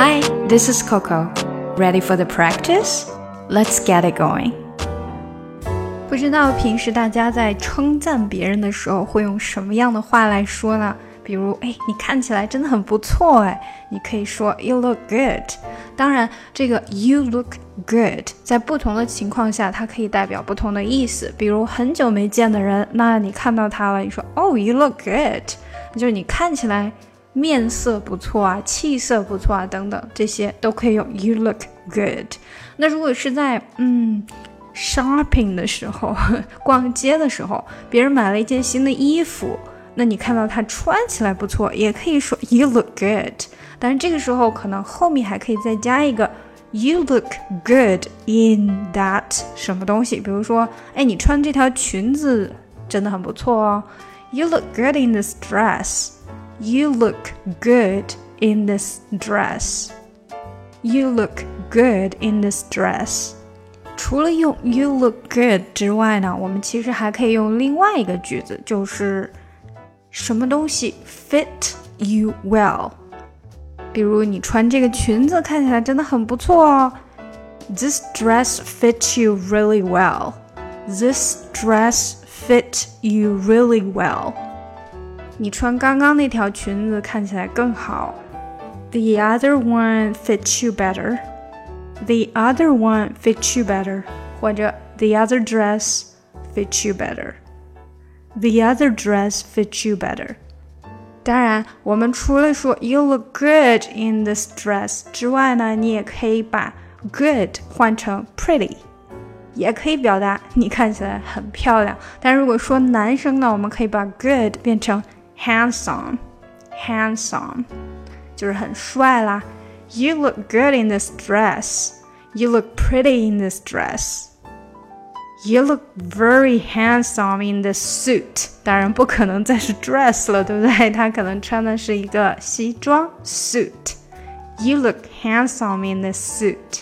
Hi, this is Coco. Ready for the practice? Let's get it going. 不知道平时大家在称赞别人的时候会用什么样的话来说呢？比如，哎，你看起来真的很不错，哎，你可以说 You look good。当然，这个 You look good 在不同的情况下，它可以代表不同的意思。比如很久没见的人，那你看到他了，你说 Oh, you look good，就是你看起来面色不错啊，气色不错啊，等等，这些都可以用 You look good。那如果是在嗯 shopping 的时候，逛街的时候，别人买了一件新的衣服。那你看到他穿起来不错，也可以说 You look good。但是这个时候可能后面还可以再加一个 You look good in that 什么东西，比如说，哎，你穿这条裙子真的很不错哦。You look good in this dress. You look good in this dress. You look good in this dress. 除了用 You look good 之外呢，我们其实还可以用另外一个句子，就是。什么东西 fit you well？比如你穿这个裙子看起来真的很不错哦。This dress fits you really well. This dress fit you really well. 你穿刚刚那条裙子看起来更好。The other one fits you better. The other one fits you better. 或者 The other dress fits you better. The other dress fits you better。当然，我们除了说 You look good in this dress 之外呢，你也可以把 good 换成 pretty，也可以表达你看起来很漂亮。但如果说男生呢，我们可以把 good 变成 handsome，handsome 就是很帅啦。You look good in this dress. You look pretty in this dress. You look very handsome in the suit。当然不可能再是 dress 了，对不对？他可能穿的是一个西装 suit。You look handsome in the suit。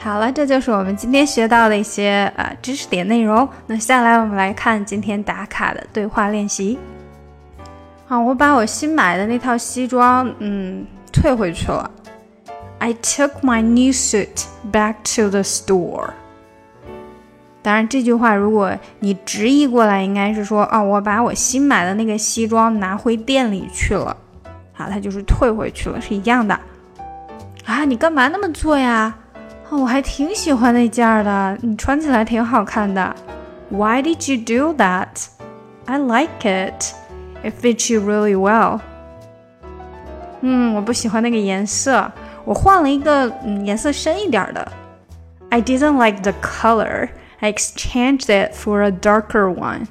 好了，这就是我们今天学到的一些呃知识点内容。那下来我们来看今天打卡的对话练习。 啊，我把我新买的那套西装嗯退回去了。I took my new suit back to the store. 当然，这句话如果你直译过来，应该是说啊，我把我新买的那个西装拿回店里去了，好，它就是退回去了，是一样的。啊，你干嘛那么做呀？啊，我还挺喜欢那件的，你穿起来挺好看的。Why did you do that? I like it. It fits you really well. 嗯，我不喜欢那个颜色，我换了一个嗯颜色深一点的。I didn't like the color. I exchanged it for a darker one.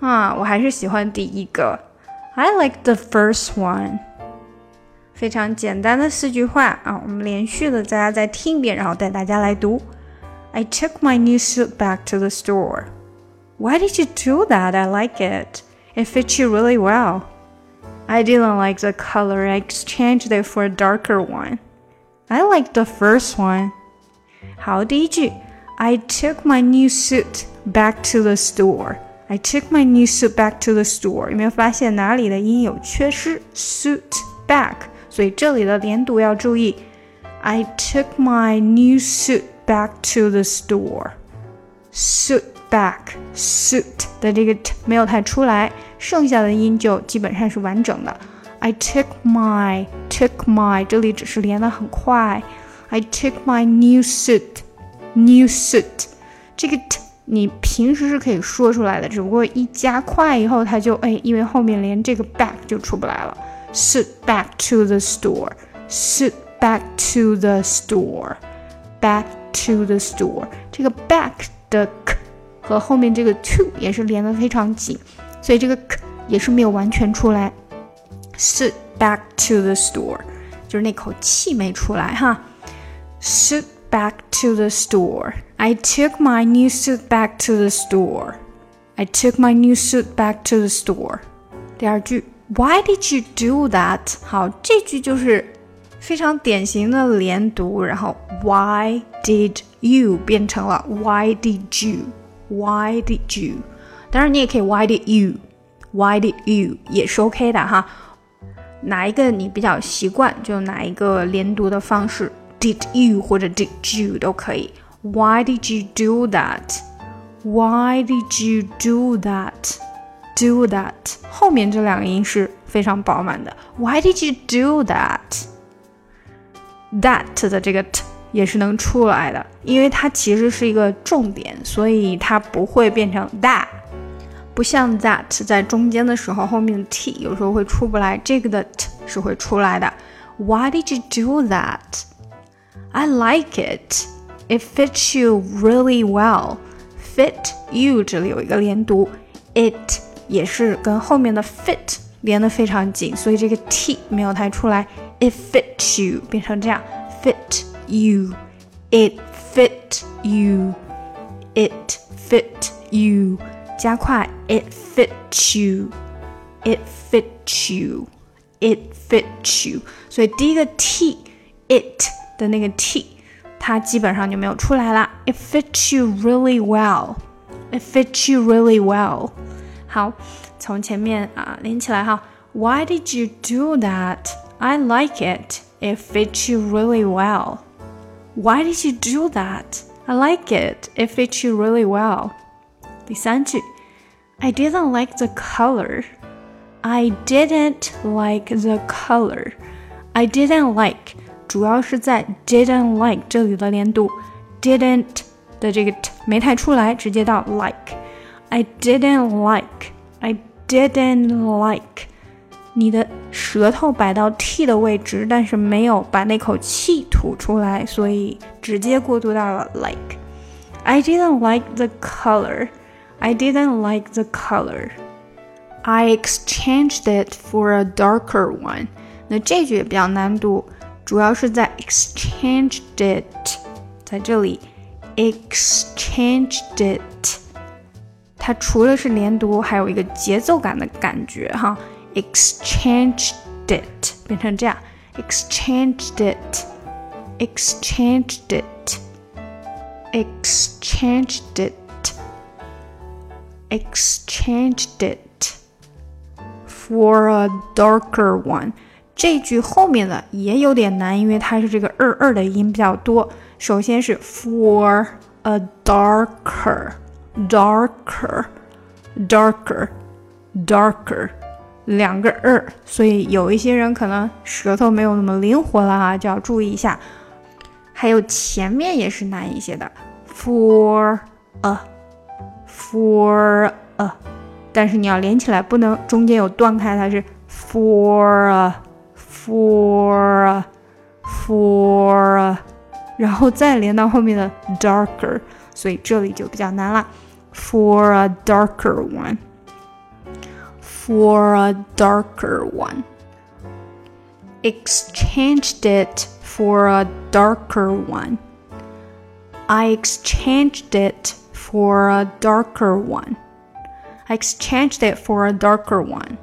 啊，我还是喜欢第一个。I like the first one. 非常简单的四句话啊，我们连续的大家再听一遍，然后带大家来读。I took my new suit back to the store. Why did you do that? I like it. It fits you really well. I didn't like the color. I exchanged it for a darker one. I like the first one. 好，第一句。I took my new suit back to the store. I took my new suit back to the store. 有没有发现哪里的音有缺失？suit back，所以这里的连读要注意。I took my new suit back to the store. Suit back, suit 的这个 t 没有太出来，剩下的音就基本上是完整的。I took my, took my 这里只是连得很快。I took my new suit New suit，这个 t 你平时是可以说出来的，只不过一加快以后，它就哎，因为后面连这个 back 就出不来了。Suit back to the store，suit back to the store，back to the store。这个 back 的 k 和后面这个 to 也是连得非常紧，所以这个 k 也是没有完全出来。Suit back to the store，就是那口气没出来哈。Suit。back to the store. I took my new suit back to the store. I took my new suit back to the store. 第二句，Why did you do that？好，这句就是非常典型的连读，然后 Why did you 变成了 Why did you？Why did you？当然你也可以 Why did you？Why did you 也是 OK 的哈。 哪一个你比较习惯，就哪一个连读的方式，did you 或者 did you 都可以。Why did you do that? Why did you do that? Do that 后面这两个音是非常饱满的。Why did you do that? That 的这个 t 也是能出来的，因为它其实是一个重点，所以它不会变成 that。不像 that 在中间的时候，后面的 t 有时候会出不来，这个的 t 是会出来的。Why did you do that? I like it. It fits you really well. Fit you 这里有一个连读，it 也是跟后面的 fit 连得非常紧，所以这个 t 没有太出来。It fits you 变成这样，fit you. It fit you. It fit you. 加快，it fits you，it fits you，it fits you。所以第一个 t，it 的那个 t，它基本上就没有出来啦。It fits you really well，it fits you really well。好，从前面啊连起来哈。Why did you do that? I like it. It fits you really well. Why did you do that? I like it. It fits you really well. 第三句，I didn't like the color. I didn't like the color. I didn't like 主要是在 didn't like 这里的连读，didn't 的这个 t 没太出来，直接到 like。I didn't like. I didn't like. 你的舌头摆到 t 的位置，但是没有把那口气吐出来，所以直接过渡到了 like。I didn't like the color. I didn't like the color. I exchanged it for a darker one. 那这句也比较难读，主要是在 exchanged it，在这里 exchanged it，它除了是连读，还有一个节奏感的感觉哈。 exchanged it 变成这样，exchanged it，exchanged it，exchanged it。exchanged it for a darker one。这句后面的也有点难，因为它是这个二二的音比较多。首先是 for a darker, darker, darker, darker， 两个二，所以有一些人可能舌头没有那么灵活了啊，就要注意一下。还有前面也是难一些的，for a。for a，但是你要连起来，不能中间有断开，它是 for a for a for a，然后再连到后面的 darker，所以这里就比较难了。For a darker one. For a darker one. Exchanged it for a darker one. I exchanged it for a darker one. I exchanged it for a darker one.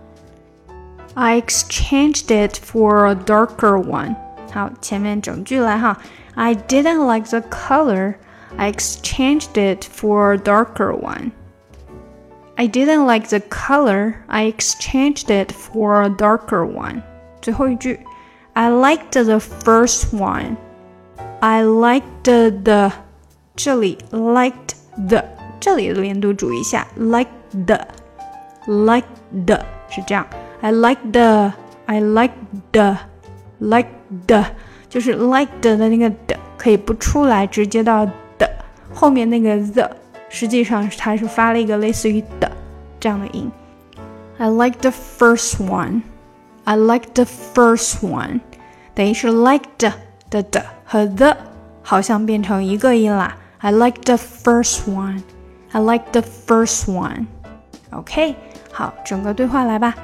I exchanged it for a darker one. 好，前面整句来哈。I didn't like the color. I exchanged it for a darker one. I didn't like the color. I exchanged it for a darker one. 最后一句，I liked the first one. I liked the 这里 liked the 这里的连读注意一下，like the like the 是这样，I like the I like the like the 就是 like the 的那个的可以不出来，直接到的后面那个 the 实际上它是发了一个类似于的这样的音。I like the first one. I like the first one. 等于是 like the 的的和 the 好像变成一个音啦。I like the first one. I like the first one. OK，好，整个对话来吧。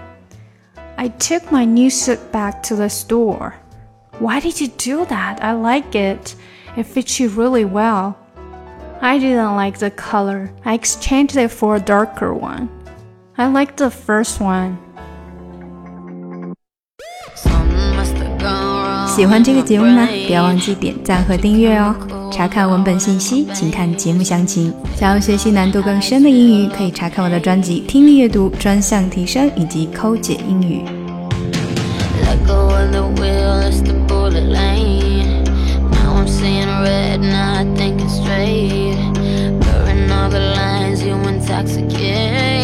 I took my new suit back to the store. Why did you do that? I like it. It fits you really well. i didn't like the color i exchanged it for a darker one i like the first one 喜欢这个节目吗不要忘记点赞和订阅哦查看文本信息请看节目详情想要学习难度更深的英语可以查看我的专辑听力阅读专项提升以及抠解英语 Like the lines you intoxicate